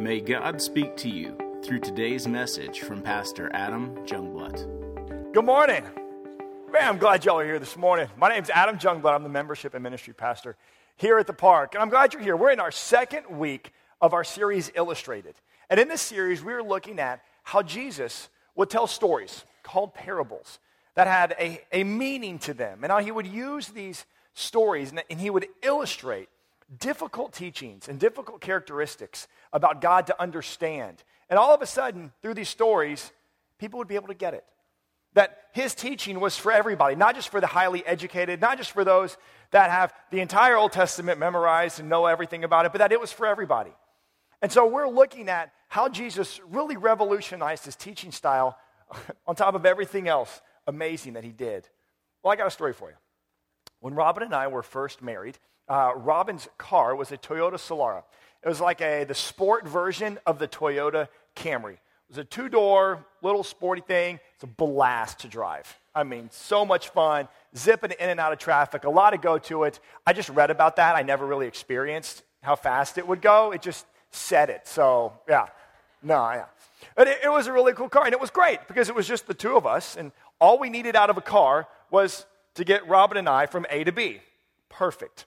May God speak to you through today's message from Pastor Adam Jungblut. Good morning. Man, I'm glad y'all are here this morning. My name's Adam Jungblut. I'm the membership and ministry pastor here at the park. And I'm glad you're here. We're in our second week of our series, Illustrated. And in this series, we are looking at how Jesus would tell stories called parables that had a, a meaning to them, and how he would use these stories and, and he would illustrate difficult teachings and difficult characteristics about God to understand. And all of a sudden, through these stories, people would be able to get it. That his teaching was for everybody, not just for the highly educated, not just for those that have the entire Old Testament memorized and know everything about it, but that it was for everybody. And so we're looking at how Jesus really revolutionized his teaching style on top of everything else amazing that he did. Well, I got a story for you. When Robin and I were first married, uh, Robin's car was a Toyota Solara. It was like a, the sport version of the Toyota Camry. It was a two door, little sporty thing. It's a blast to drive. I mean, so much fun, zipping in and out of traffic, a lot to go to it. I just read about that. I never really experienced how fast it would go. It just said it. So, yeah. No, yeah. But it, it was a really cool car, and it was great because it was just the two of us, and all we needed out of a car was to get Robin and I from A to B. Perfect.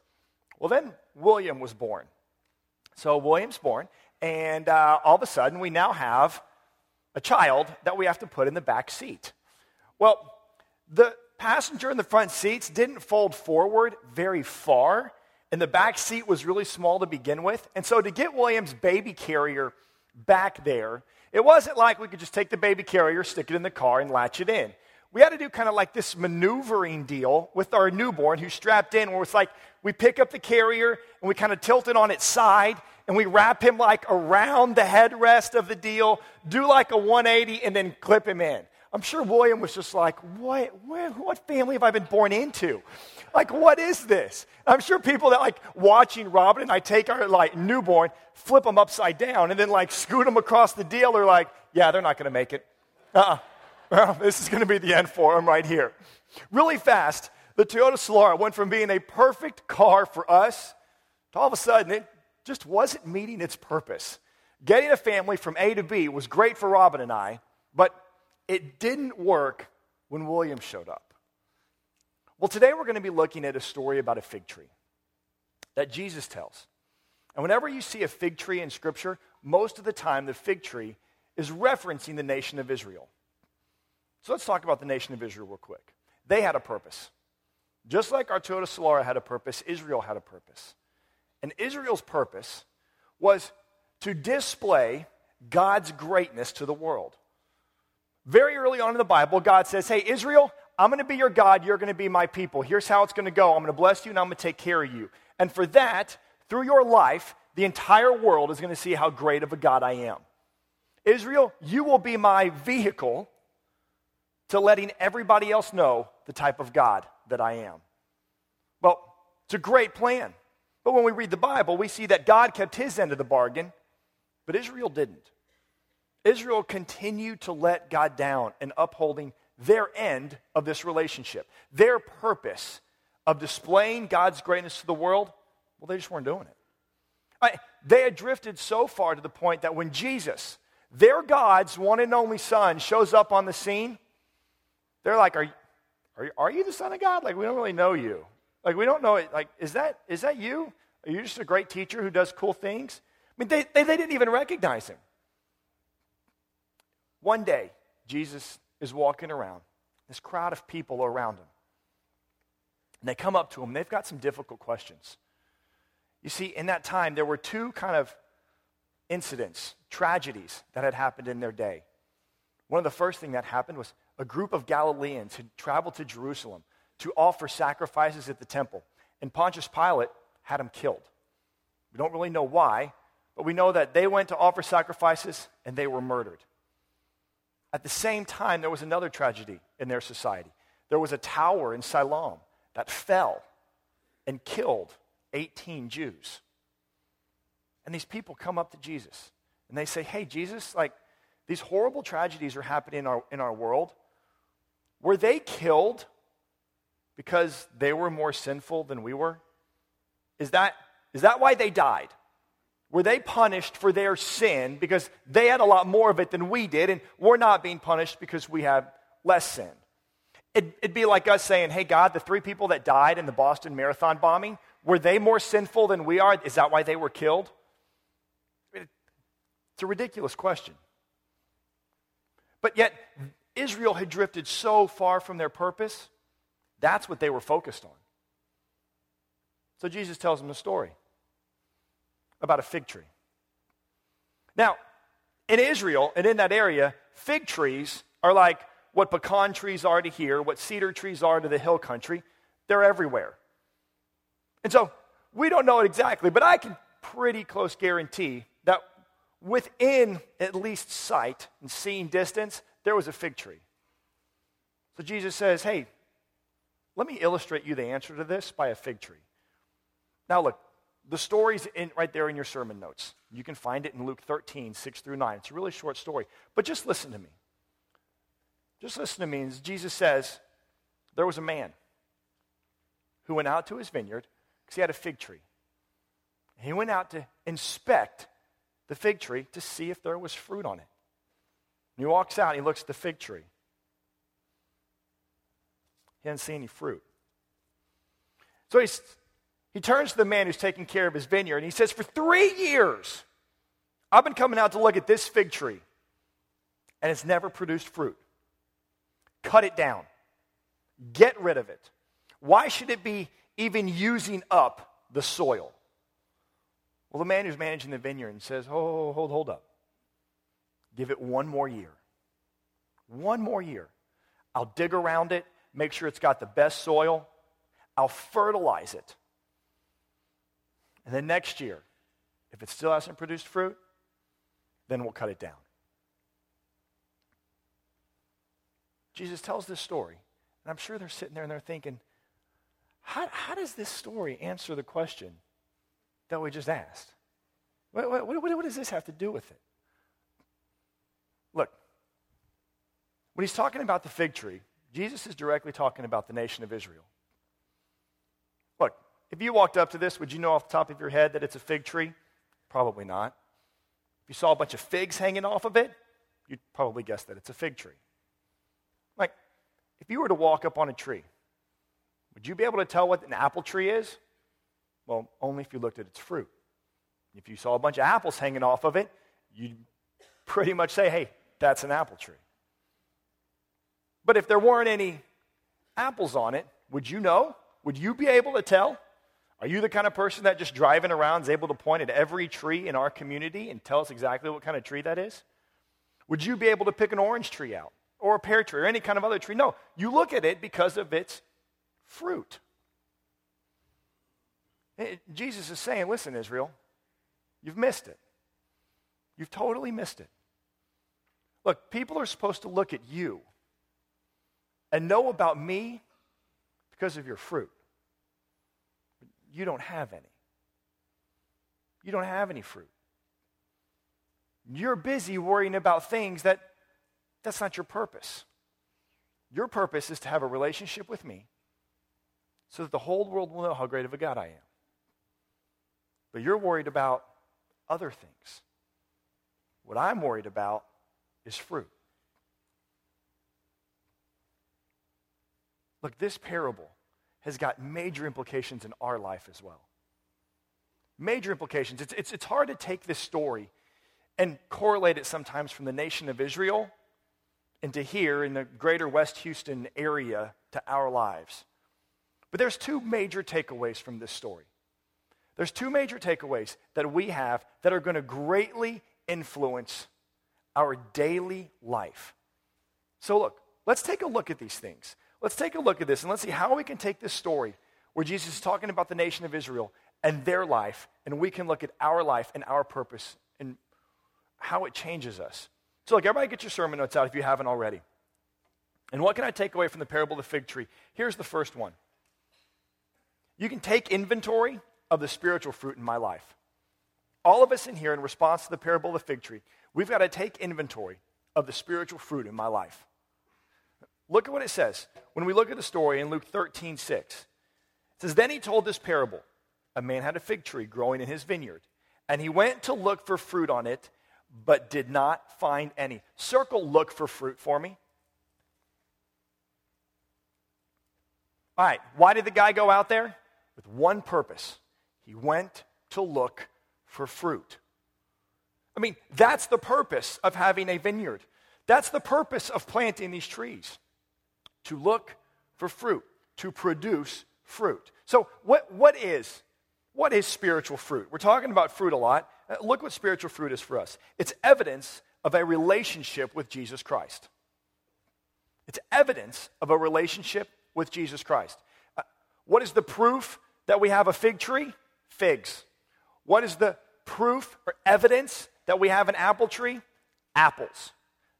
Well, then William was born. So William's born, and uh, all of a sudden we now have a child that we have to put in the back seat. Well, the passenger in the front seats didn't fold forward very far, and the back seat was really small to begin with. And so to get William's baby carrier back there, it wasn't like we could just take the baby carrier, stick it in the car, and latch it in we had to do kind of like this maneuvering deal with our newborn who's strapped in, where it's like we pick up the carrier and we kind of tilt it on its side and we wrap him like around the headrest of the deal, do like a 180, and then clip him in. I'm sure William was just like, what, what family have I been born into? Like, what is this? I'm sure people that like watching Robin and I take our like newborn, flip them upside down, and then like scoot them across the deal are like, yeah, they're not going to make it. Uh-uh. Well, this is going to be the end for him right here. Really fast, the Toyota Solara went from being a perfect car for us to all of a sudden it just wasn't meeting its purpose. Getting a family from A to B was great for Robin and I, but it didn't work when William showed up. Well, today we're going to be looking at a story about a fig tree that Jesus tells. And whenever you see a fig tree in Scripture, most of the time the fig tree is referencing the nation of Israel. So let's talk about the nation of Israel real quick. They had a purpose. Just like Toyota Solara had a purpose, Israel had a purpose. And Israel's purpose was to display God's greatness to the world. Very early on in the Bible, God says, Hey, Israel, I'm going to be your God. You're going to be my people. Here's how it's going to go. I'm going to bless you and I'm going to take care of you. And for that, through your life, the entire world is going to see how great of a God I am. Israel, you will be my vehicle to letting everybody else know the type of God that I am. Well, it's a great plan. But when we read the Bible, we see that God kept his end of the bargain, but Israel didn't. Israel continued to let God down in upholding their end of this relationship. Their purpose of displaying God's greatness to the world, well, they just weren't doing it. They had drifted so far to the point that when Jesus, their God's one and only Son, shows up on the scene, they're like, are, are, are you the Son of God? Like, we don't really know you. Like, we don't know it. Like, is that, is that you? Are you just a great teacher who does cool things? I mean, they, they, they didn't even recognize him. One day, Jesus is walking around, this crowd of people around him. And they come up to him, they've got some difficult questions. You see, in that time, there were two kind of incidents, tragedies that had happened in their day. One of the first thing that happened was a group of Galileans had traveled to Jerusalem to offer sacrifices at the temple. And Pontius Pilate had them killed. We don't really know why, but we know that they went to offer sacrifices and they were murdered. At the same time, there was another tragedy in their society. There was a tower in Siloam that fell and killed 18 Jews. And these people come up to Jesus and they say, Hey, Jesus, like these horrible tragedies are happening in our, in our world. Were they killed because they were more sinful than we were? Is that, is that why they died? were they punished for their sin because they had a lot more of it than we did, and we're not being punished because we have less sin? It'd, it'd, be like us saying, hey, God, the three people that died in the Boston Marathon bombing, were they more sinful than we are? Is that why they were killed? It's a ridiculous question. But yet, Israel had drifted so far from their purpose, that's what they were focused on. So Jesus tells them a story about a fig tree. Now, in Israel and in that area, fig trees are like what pecan trees are to here, what cedar trees are to the hill country. They're everywhere. And so we don't know it exactly, but I can pretty close guarantee that within at least sight and seeing distance, there was a fig tree. So Jesus says, Hey, let me illustrate you the answer to this by a fig tree. Now, look, the story's in, right there in your sermon notes. You can find it in Luke 13, 6 through 9. It's a really short story. But just listen to me. Just listen to me. Jesus says, there was a man who went out to his vineyard because he had a fig tree. He went out to inspect the fig tree to see if there was fruit on it. And he walks out and he looks at the fig tree. He doesn't see any fruit. So he's he turns to the man who's taking care of his vineyard and he says, For three years, I've been coming out to look at this fig tree, and it's never produced fruit. Cut it down, get rid of it. Why should it be even using up the soil? Well, the man who's managing the vineyard says, Oh, hold, hold up. Give it one more year. One more year. I'll dig around it, make sure it's got the best soil. I'll fertilize it. And then next year, if it still hasn't produced fruit, then we'll cut it down. Jesus tells this story, and I'm sure they're sitting there and they're thinking, how, how does this story answer the question that we just asked? What, what, what, what does this have to do with it? Look, when he's talking about the fig tree, Jesus is directly talking about the nation of Israel. Look, if you walked up to this, would you know off the top of your head that it's a fig tree? Probably not. If you saw a bunch of figs hanging off of it, you'd probably guess that it's a fig tree. Like, if you were to walk up on a tree, would you be able to tell what an apple tree is? Well, only if you looked at its fruit. If you saw a bunch of apples hanging off of it, you'd pretty much say, hey, that's an apple tree. But if there weren't any apples on it, would you know? Would you be able to tell? Are you the kind of person that just driving around is able to point at every tree in our community and tell us exactly what kind of tree that is? Would you be able to pick an orange tree out or a pear tree or any kind of other tree? No, you look at it because of its fruit. Eh, Jesus is saying, listen, Israel, you've missed it. You've totally missed it. Look, people are supposed to look at you and know about me because of your fruit you don't have any. You don't have any fruit. You're busy worrying about things that that's not your purpose. Your purpose is to have a relationship with me so that the whole world will know how great of a God I am. But you're worried about other things. What I'm worried about is fruit. Look, this parable has got major implications in our life as well. Major implications. It's, it's, it's hard to take this story and correlate it sometimes from the nation of Israel into here in the greater West Houston area to our lives. But there's two major takeaways from this story. There's two major takeaways that we have that are going to greatly influence our daily life. So, look, let's take a look at these things. Let's take a look at this and let's see how we can take this story where Jesus is talking about the nation of Israel and their life, and we can look at our life and our purpose and how it changes us. So, look, everybody get your sermon notes out if you haven't already. And what can I take away from the parable of the fig tree? Here's the first one you can take inventory of the spiritual fruit in my life. All of us in here, in response to the parable of the fig tree, we've got to take inventory of the spiritual fruit in my life. Look at what it says when we look at the story in Luke 13, 6. It says, Then he told this parable. A man had a fig tree growing in his vineyard, and he went to look for fruit on it, but did not find any. Circle look for fruit for me. All right, why did the guy go out there? With one purpose. He went to look for fruit. I mean, that's the purpose of having a vineyard. That's the purpose of planting these trees to look for fruit, to produce fruit. So, what, what, is, what is spiritual fruit? We're talking about fruit a lot. Uh, look what spiritual fruit is for us it's evidence of a relationship with Jesus Christ. It's evidence of a relationship with Jesus Christ. Uh, what is the proof that we have a fig tree? Figs. What is the proof or evidence that we have an apple tree? Apples.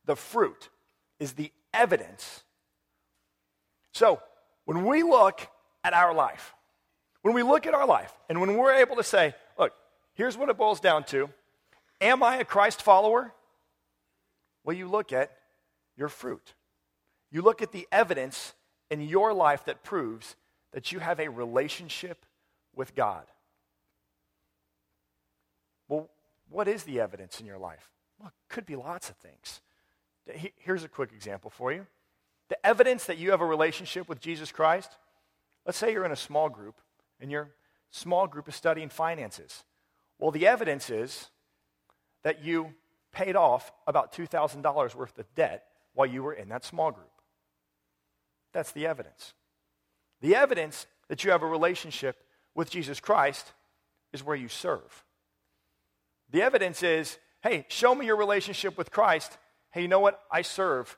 The fruit is the evidence. So, when we look at our life, when we look at our life, and when we're able to say, look, here's what it boils down to Am I a Christ follower? Well, you look at your fruit. You look at the evidence in your life that proves that you have a relationship with God. Well, what is the evidence in your life? Well, it could be lots of things. Here's a quick example for you. The evidence that you have a relationship with Jesus Christ, let's say you're in a small group and your small group is studying finances. Well, the evidence is that you paid off about $2,000 worth of debt while you were in that small group. That's the evidence. The evidence that you have a relationship with Jesus Christ is where you serve. The evidence is hey, show me your relationship with Christ. Hey, you know what? I serve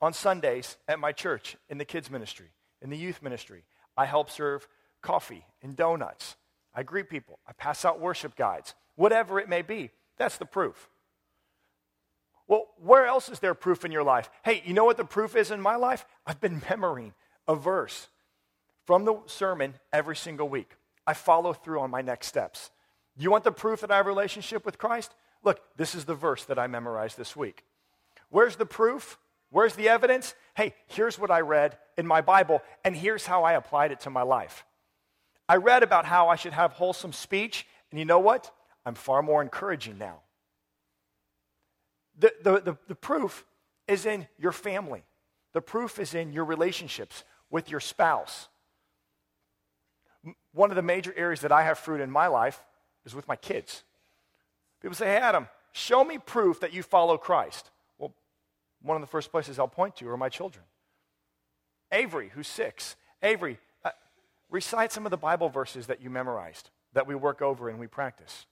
on Sundays at my church in the kids' ministry, in the youth ministry. I help serve coffee and donuts. I greet people. I pass out worship guides. Whatever it may be, that's the proof. Well, where else is there proof in your life? Hey, you know what the proof is in my life? I've been memorizing a verse from the sermon every single week. I follow through on my next steps. You want the proof that I have a relationship with Christ? Look, this is the verse that I memorized this week. Where's the proof? Where's the evidence? Hey, here's what I read in my Bible, and here's how I applied it to my life. I read about how I should have wholesome speech, and you know what? I'm far more encouraging now. The, the, the, the proof is in your family, the proof is in your relationships with your spouse. One of the major areas that I have fruit in my life is with my kids. People say, Hey, Adam, show me proof that you follow Christ. Well, one of the first places I'll point to are my children. Avery, who's six. Avery, uh, recite some of the Bible verses that you memorized, that we work over and we practice.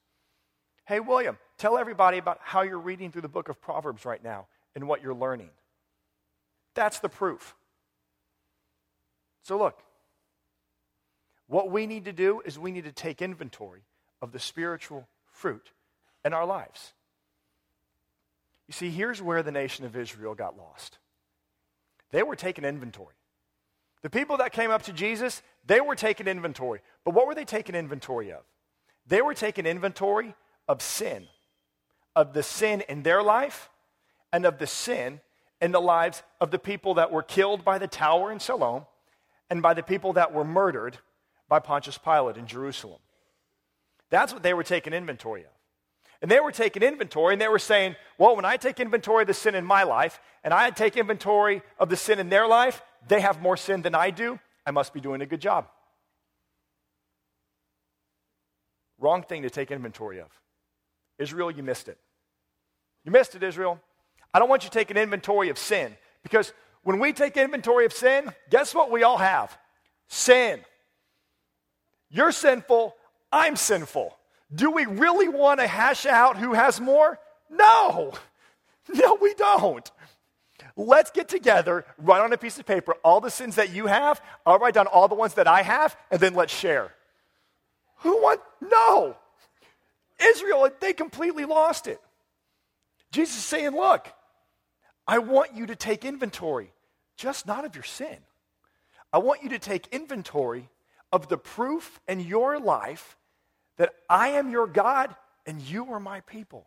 Hey, William, tell everybody about how you're reading through the book of Proverbs right now and what you're learning. That's the proof. So, look, what we need to do is we need to take inventory of the spiritual fruit in our lives. You see, here's where the nation of Israel got lost. They were taking inventory. The people that came up to Jesus, they were taking inventory. But what were they taking inventory of? They were taking inventory of sin, of the sin in their life and of the sin in the lives of the people that were killed by the tower in Siloam and by the people that were murdered by Pontius Pilate in Jerusalem. That's what they were taking inventory of. And they were taking inventory and they were saying, well, when I take inventory of the sin in my life and I take inventory of the sin in their life, they have more sin than I do. I must be doing a good job. Wrong thing to take inventory of. Israel, you missed it. You missed it, Israel. I don't want you taking inventory of sin because when we take inventory of sin, guess what we all have? Sin. You're sinful, I'm sinful. Do we really want to hash out who has more? No. No, we don't. Let's get together, write on a piece of paper all the sins that you have. I'll write down all the ones that I have, and then let's share. Who want? No. Israel, they completely lost it. Jesus is saying, Look, I want you to take inventory, just not of your sin. I want you to take inventory of the proof in your life that I am your God and you are my people.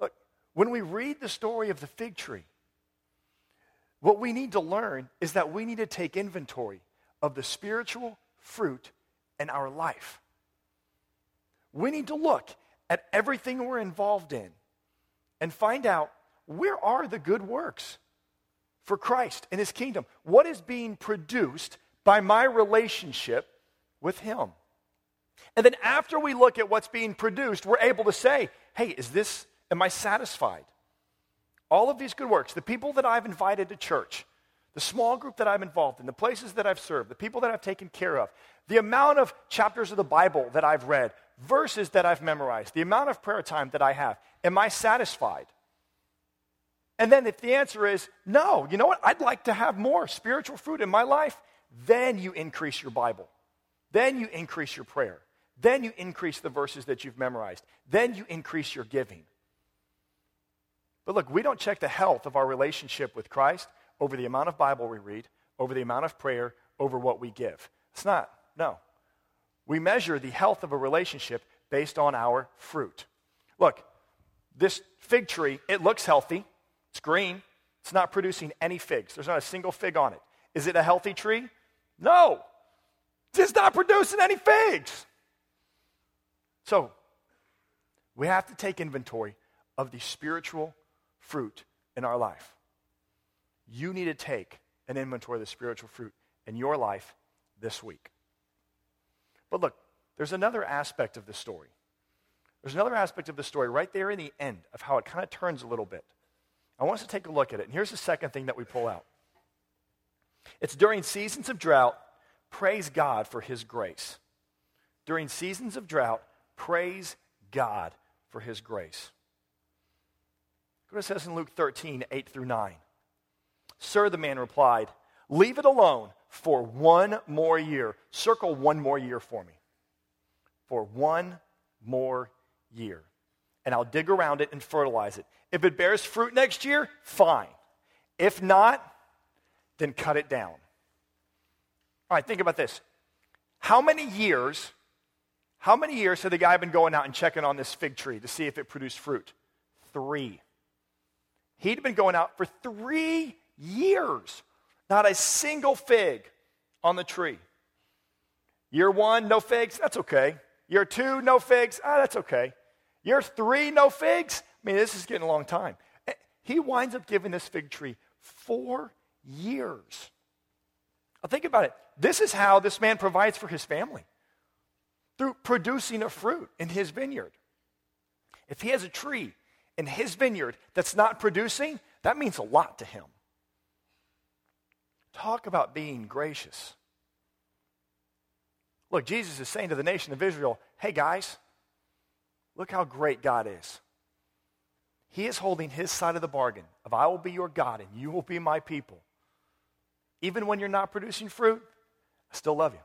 Look, when we read the story of the fig tree, what we need to learn is that we need to take inventory of the spiritual fruit in our life. we need to look at everything we're involved in and find out where are the good works for Christ and his kingdom? What is being produced by my relationship with him? And then after we look at what's being produced, we're able to say, hey, is this, am I satisfied? All of these good works, the people that I've invited to church, the small group that I'm involved in, the places that I've served, the people that I've taken care of, the amount of chapters of the Bible that I've read, verses that I've memorized, the amount of prayer time that I have, am I satisfied? And then if the answer is no, you know what? I'd like to have more spiritual fruit in my life, then you increase your Bible. Then you increase your prayer. Then you increase the verses that you've memorized. Then you increase your giving. But look, we don't check the health of our relationship with Christ over the amount of Bible we read, over the amount of prayer, over what we give. It's not, no. We measure the health of a relationship based on our fruit. Look, this fig tree, it looks healthy. It's green. It's not producing any figs. There's not a single fig on it. Is it a healthy tree? No. It's not producing any figs. So, we have to take inventory of the spiritual fruit in our life. You need to take an inventory of the spiritual fruit in your life this week. But look, there's another aspect of the story. There's another aspect of the story right there in the end of how it kind of turns a little bit. I want us to take a look at it. And here's the second thing that we pull out it's during seasons of drought, praise God for his grace. During seasons of drought, praise God for his grace. Look what it says in Luke 13, 8 through 9. Sir, the man replied, Leave it alone for one more year. Circle one more year for me. For one more year. And I'll dig around it and fertilize it. If it bears fruit next year, fine. If not, then cut it down. All right, think about this. How many years, how many years had the guy been going out and checking on this fig tree to see if it produced fruit? Three. He'd been going out for three years. Not a single fig on the tree. Year one, no figs, that's okay. Year two, no figs, ah, that's okay. Year three, no figs, I mean, this is getting a long time. Eh, he winds up giving this fig tree four years. Now, think about it. This is how this man provides for his family through producing a fruit in his vineyard. If he has a tree in his vineyard that's not producing, that means a lot to him. Talk about being gracious. Look, Jesus is saying to the nation of Israel, hey guys, look how great God is. He is holding his side of the bargain of I will be your God and you will be my people. Even when you're not producing fruit, I still love you.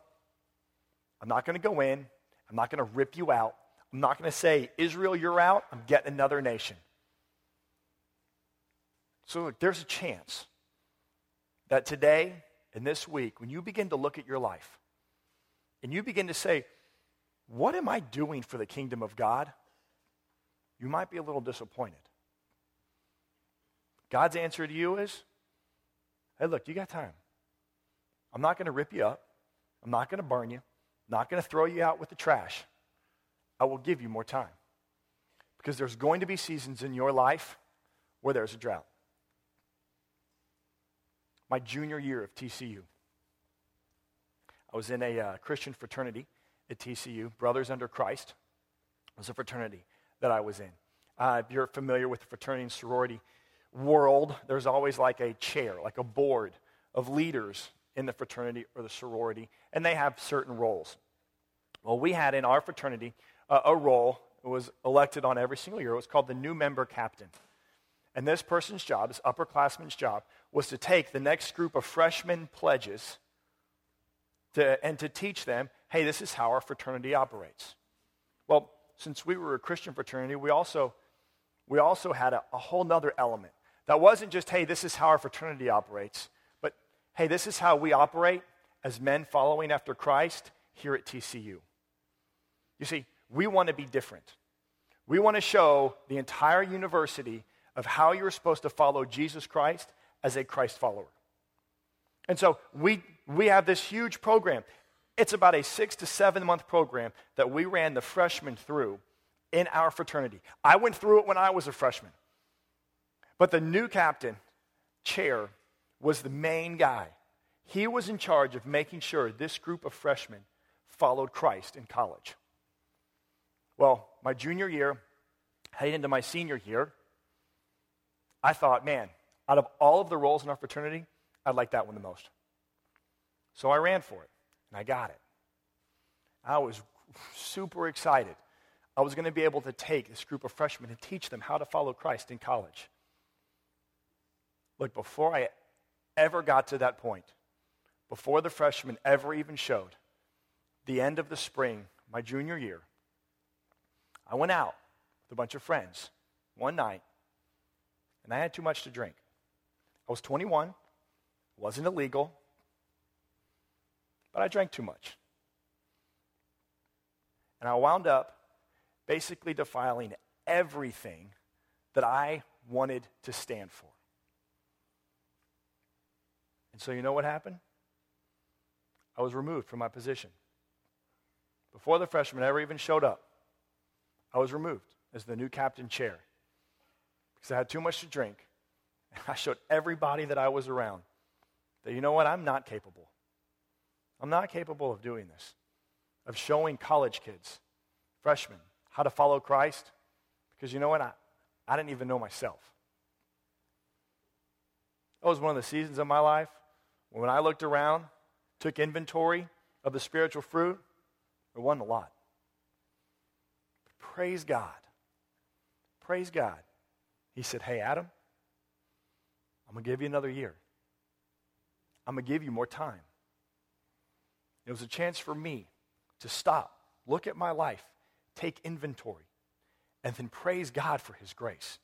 I'm not going to go in. I'm not going to rip you out. I'm not going to say, Israel, you're out. I'm getting another nation. So look, there's a chance that today and this week, when you begin to look at your life and you begin to say, What am I doing for the kingdom of God? You might be a little disappointed. God's answer to you is, Hey, look, you got time. I'm not going to rip you up. I'm not going to burn you. I'm not going to throw you out with the trash. I will give you more time. Because there's going to be seasons in your life where there's a drought my junior year of TCU. I was in a uh, Christian fraternity at TCU, Brothers Under Christ. Was a fraternity that I was in. Uh, if you're familiar with the fraternity and sorority world, there's always like a chair, like a board of leaders in the fraternity or the sorority, and they have certain roles. Well, we had in our fraternity uh, a role that was elected on every single year. It was called the new member captain. And this person's job, this upperclassman's job, was to take the next group of freshman pledges to, and to teach them, hey, this is how our fraternity operates. Well, since we were a Christian fraternity, we also, we also had a, a whole other element. That wasn't just, hey, this is how our fraternity operates, hey, this is how we operate as men following after Christ here at TCU. You see, we want to be different. We want to show the entire university of how you're supposed to follow Jesus Christ as a Christ follower. And so we, we have this huge program. It's about a six to seven month program that we ran the freshmen through in our fraternity. I went through it when I was a freshman. But the new captain, chair, was the main guy. He was in charge of making sure this group of freshmen followed Christ in college. Well, my junior year, heading into my senior year, I thought, man, out of all of the roles in our fraternity, I'd like that one the most. So I ran for it, and I got it. I was super excited. I was going to be able to take this group of freshmen and teach them how to follow Christ in college. Look, before I ever got to that point, before the freshman ever even showed, the end of the spring, my junior year, I went out with a bunch of friends one night, and I had too much to drink. I was 21, wasn't illegal, but I drank too much. And I wound up basically defiling everything that I wanted to stand for. And so, you know what happened? I was removed from my position. Before the freshmen ever even showed up, I was removed as the new captain chair because I had too much to drink. And I showed everybody that I was around that, you know what, I'm not capable. I'm not capable of doing this, of showing college kids, freshmen, how to follow Christ because you know what? I, I didn't even know myself. That was one of the seasons of my life when I looked around, took inventory of the spiritual fruit, there wasn't a lot. But praise God. Praise God. He said, Hey, Adam, I'm going to give you another year. I'm going to give you more time. It was a chance for me to stop, look at my life, take inventory, and then praise God for His grace.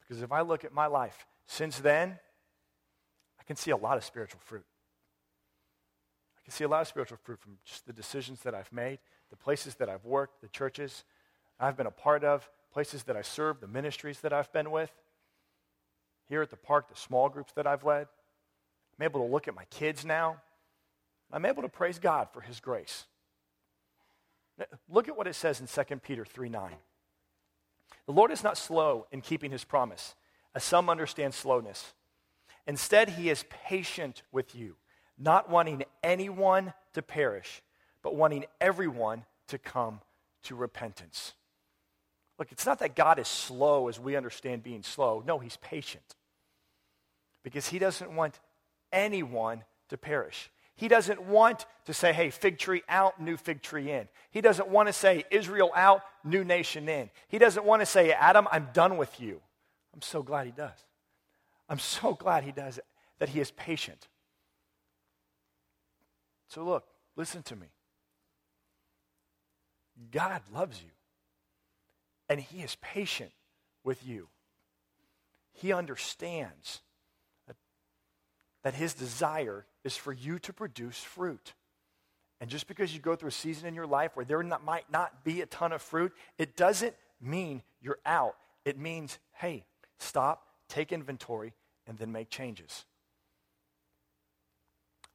Because if I look at my life since then, can see a lot of spiritual fruit. I can see a lot of spiritual fruit from just the decisions that I've made, the places that I've worked, the churches I've been a part of, places that I serve, the ministries that I've been with. Here at the park, the small groups that I've led. I'm able to look at my kids now. I'm able to praise God for His grace. Look at what it says in 2 Peter 3 9. The Lord is not slow in keeping his promise, as some understand slowness. Instead, he is patient with you, not wanting anyone to perish, but wanting everyone to come to repentance. Look, it's not that God is slow as we understand being slow. No, he's patient. Because he doesn't want anyone to perish. He doesn't want to say, hey, fig tree out, new fig tree in. He doesn't want to say, Israel out, new nation in. He doesn't want to say, Adam, I'm done with you. I'm so glad he does. I'm so glad he does it, that he is patient. So look, listen to me. God loves you, and he is patient with you. He understands that his desire is for you to produce fruit. And just because you go through a season in your life where there not, might not be a ton of fruit, it doesn't mean you're out. It means, hey, stop, take inventory, and then make changes.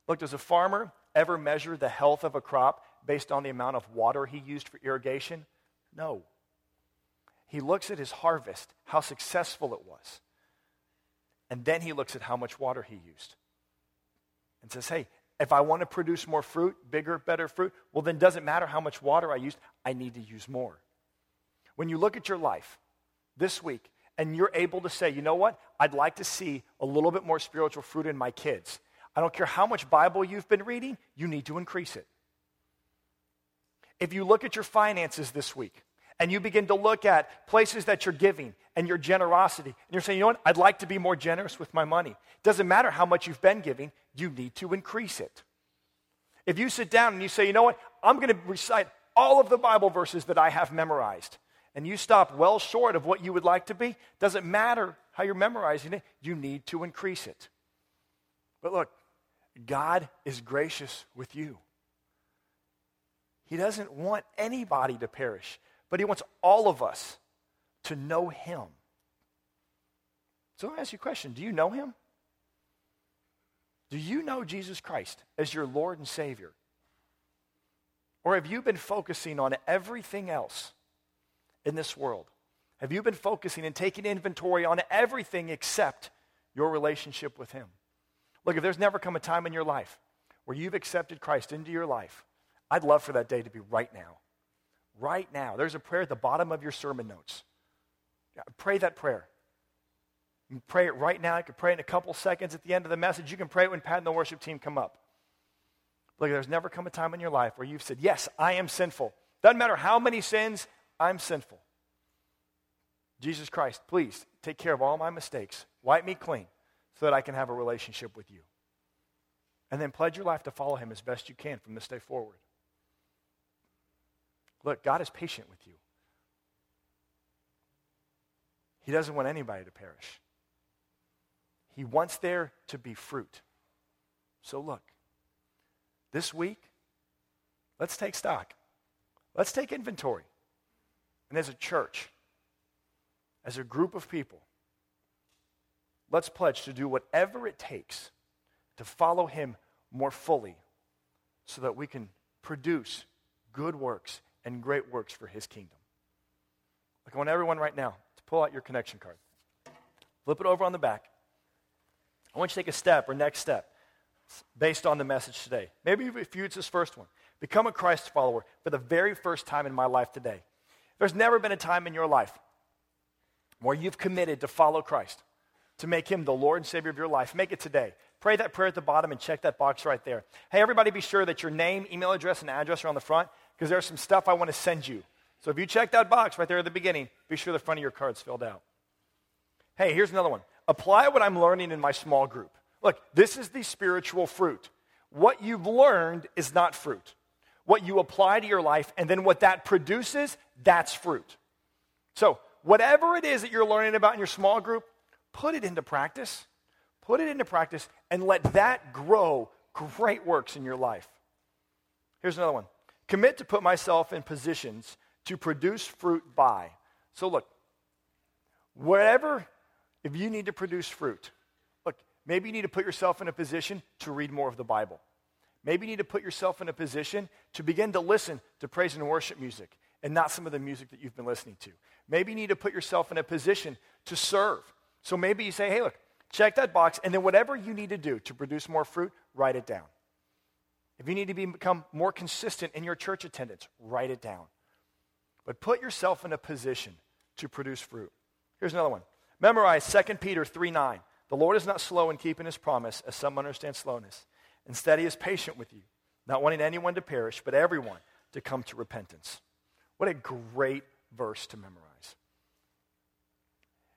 Look, does a farmer ever measure the health of a crop based on the amount of water he used for irrigation? No. He looks at his harvest, how successful it was. And then he looks at how much water he used and says, hey, if I want to produce more fruit, bigger, better fruit, well, then doesn't matter how much water I used, I need to use more. When you look at your life this week and you're able to say, you know what, I'd like to see a little bit more spiritual fruit in my kids. I don't care how much Bible you've been reading, you need to increase it. If you look at your finances this week and you begin to look at places that you're giving and your generosity, and you're saying, you know what, I'd like to be more generous with my money. It Doesn't matter how much you've been giving, you need to increase it. If you sit down and you say, you know what, I'm going to recite all of the Bible verses that I have memorized, and you stop well short of what you would like to be, doesn't matter how you're memorizing it, you need to increase it. But look, God is gracious with you. He doesn't want anybody to perish, but He wants all of us to know Him. So let me ask you a question Do you know Him? Do you know Jesus Christ as your Lord and Savior? Or have you been focusing on everything else in this world? Have you been focusing and taking inventory on everything except your relationship with Him? Look, if there's never come a time in your life where you've accepted Christ into your life, I'd love for that day to be right now. Right now. There's a prayer at the bottom of your sermon notes. Pray that prayer. You can pray it right now. You can pray it in a couple seconds at the end of the message. You can pray it when Pat and the worship team come up. Look, there's never come a time in your life where you've said, Yes, I am sinful. Doesn't matter how many sins, I'm sinful. Jesus Christ, please take care of all my mistakes. Wipe me clean so that I can have a relationship with you. And then pledge your life to follow him as best you can from this day forward. Look, God is patient with you. He doesn't want anybody to perish. He wants there to be fruit. So look, this week, let's take stock. Let's take inventory. And as a church, as a group of people, let's pledge to do whatever it takes to follow him more fully so that we can produce good works and great works for his kingdom. I want everyone right now to pull out your connection card. Flip it over on the back. I want you to take a step or next step based on the message today. Maybe if you use this first one, become a Christ follower for the very first time in my life today. There's never been a time in your life where you've committed to follow Christ, to make him the Lord and Savior of your life. Make it today. Pray that prayer at the bottom and check that box right there. Hey, everybody, be sure that your name, email address, and address are on the front because there's some stuff I want to send you. So if you check that box right there at the beginning, be sure the front of your card's filled out. Hey, here's another one apply what I'm learning in my small group. Look, this is the spiritual fruit. What you've learned is not fruit. What you apply to your life and then what that produces, that's fruit. So, whatever it is that you're learning about in your small group, put it into practice. Put it into practice and let that grow great works in your life. Here's another one commit to put myself in positions to produce fruit by. So, look, whatever if you need to produce fruit, look, maybe you need to put yourself in a position to read more of the Bible. Maybe you need to put yourself in a position to begin to listen to praise and worship music and not some of the music that you've been listening to. Maybe you need to put yourself in a position to serve. So maybe you say, hey, look, check that box, and then whatever you need to do to produce more fruit, write it down. If you need to be, become more consistent in your church attendance, write it down. But put yourself in a position to produce fruit. Here's another one Memorize 2 Peter 3 9. The Lord is not slow in keeping his promise, as some understand slowness. Instead, he is patient with you, not wanting anyone to perish, but everyone to come to repentance. What a great verse to memorize.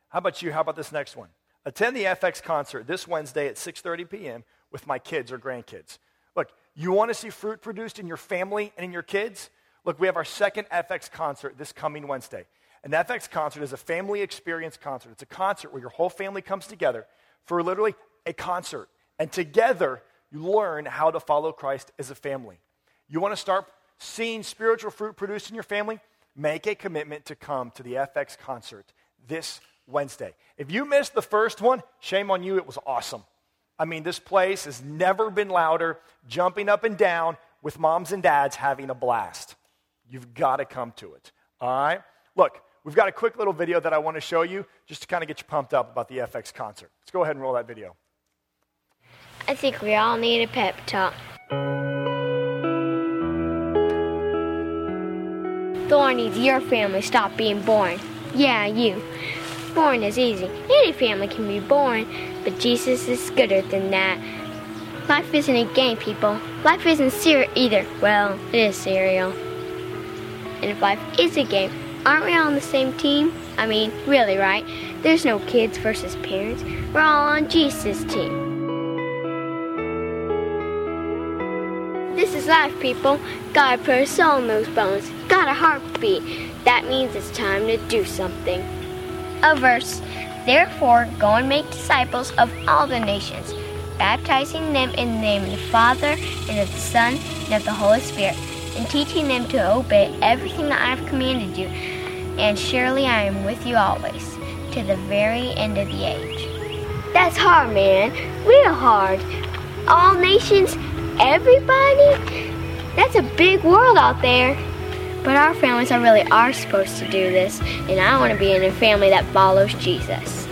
How about you? How about this next one? Attend the FX concert this Wednesday at 6:30 p.m. with my kids or grandkids. Look, you want to see fruit produced in your family and in your kids? Look, we have our second FX concert this coming Wednesday. An FX concert is a family experience concert. It's a concert where your whole family comes together for literally a concert. And together, you learn how to follow Christ as a family. You want to start seeing spiritual fruit produced in your family? Make a commitment to come to the FX concert this Wednesday. If you missed the first one, shame on you. It was awesome. I mean, this place has never been louder, jumping up and down with moms and dads having a blast. You've got to come to it. All right? Look, We've got a quick little video that I want to show you just to kind of get you pumped up about the FX concert. Let's go ahead and roll that video. I think we all need a pep talk. Thor needs your family stop being born. Yeah, you. Born is easy. Any family can be born, but Jesus is gooder than that. Life isn't a game, people. Life isn't cereal either. Well, it is cereal. And if life is a game, Aren't we all on the same team? I mean, really, right? There's no kids versus parents. We're all on Jesus' team. Is life, people. God put a soul in those bones. Got a heartbeat. That means it's time to do something. A verse. Therefore, go and make disciples of all the nations, baptizing them in the name of the Father, and of the Son, and of the Holy Spirit, and teaching them to obey everything that I have commanded you and surely I am with you always, to the very end of the age. That's hard, man. Real hard. all nations, everybody? That's a big world out there. But our families are really are supposed to do this, and I want to be in a family that follows Jesus.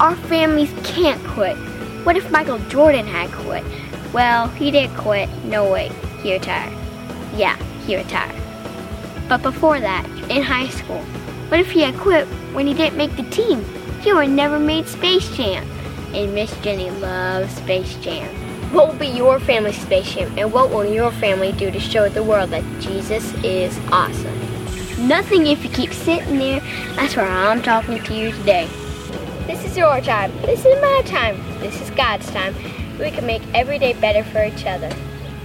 Our families can't quit. What if Michael Jordan had quit? Well, he did quit. No way. He retired. Yeah, he retired. But before that, in high school, what if he had quit when he didn't make the team? He would never made Space Jam. And Miss Jenny loves Space Jam. What will be your family's Space Jam, and what will your family do to show the world that Jesus is awesome? Nothing if you keep sitting there. That's why I'm talking to you today. This is your time. This is my time. This is God's time. We can make every day better for each other.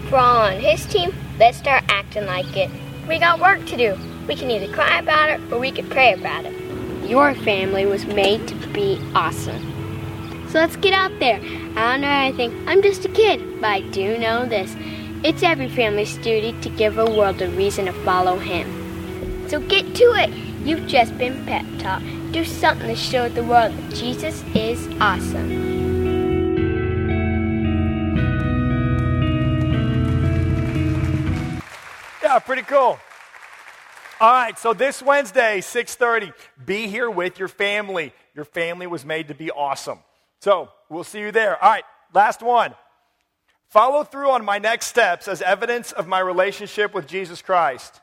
For all on His team, let's start acting like it. We got work to do. We can either cry about it or we can pray about it. Your family was made to be awesome. So let's get out there. I don't know anything. I'm just a kid, but I do know this. It's every family's duty to give a world a reason to follow Him. So get to it. You've just been pep talk. Do something to show the world that Jesus is awesome. Yeah, pretty cool. All right, so this Wednesday, 6:30, be here with your family. Your family was made to be awesome. So, we'll see you there. All right, last one. Follow through on my next steps as evidence of my relationship with Jesus Christ.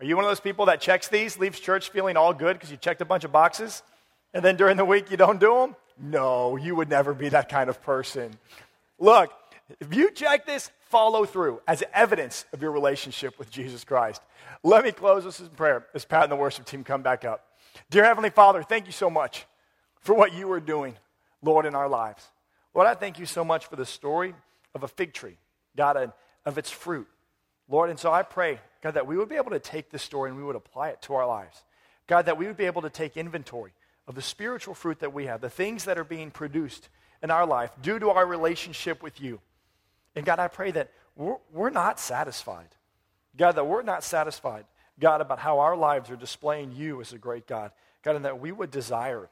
Are you one of those people that checks these, leaves church feeling all good because you checked a bunch of boxes, and then during the week you don't do them? No, you would never be that kind of person. Look, if you check this, follow through as evidence of your relationship with Jesus Christ. Let me close this in prayer as Pat and the worship team come back up. Dear Heavenly Father, thank you so much for what you are doing, Lord, in our lives. Lord, I thank you so much for the story of a fig tree, God, and of its fruit. Lord, and so I pray, God, that we would be able to take this story and we would apply it to our lives. God, that we would be able to take inventory of the spiritual fruit that we have, the things that are being produced in our life due to our relationship with you. And God, I pray that we're, we're not satisfied. God, that we're not satisfied, God, about how our lives are displaying you as a great God. God, and that we would desire,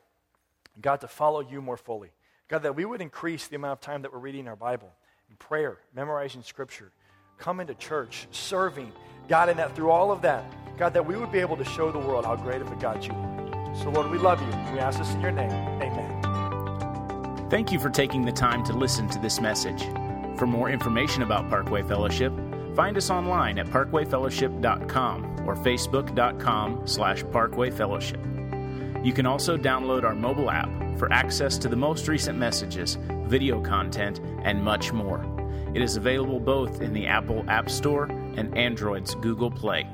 God, to follow you more fully. God, that we would increase the amount of time that we're reading our Bible, in prayer, memorizing Scripture, coming to church, serving. God, and that through all of that, God, that we would be able to show the world how great of a God you are. So, Lord, we love you. We ask this in your name. Amen. Thank you for taking the time to listen to this message. For more information about Parkway Fellowship, find us online at parkwayfellowship.com or facebook.com slash parkwayfellowship. You can also download our mobile app for access to the most recent messages, video content, and much more. It is available both in the Apple App Store and Android's Google Play.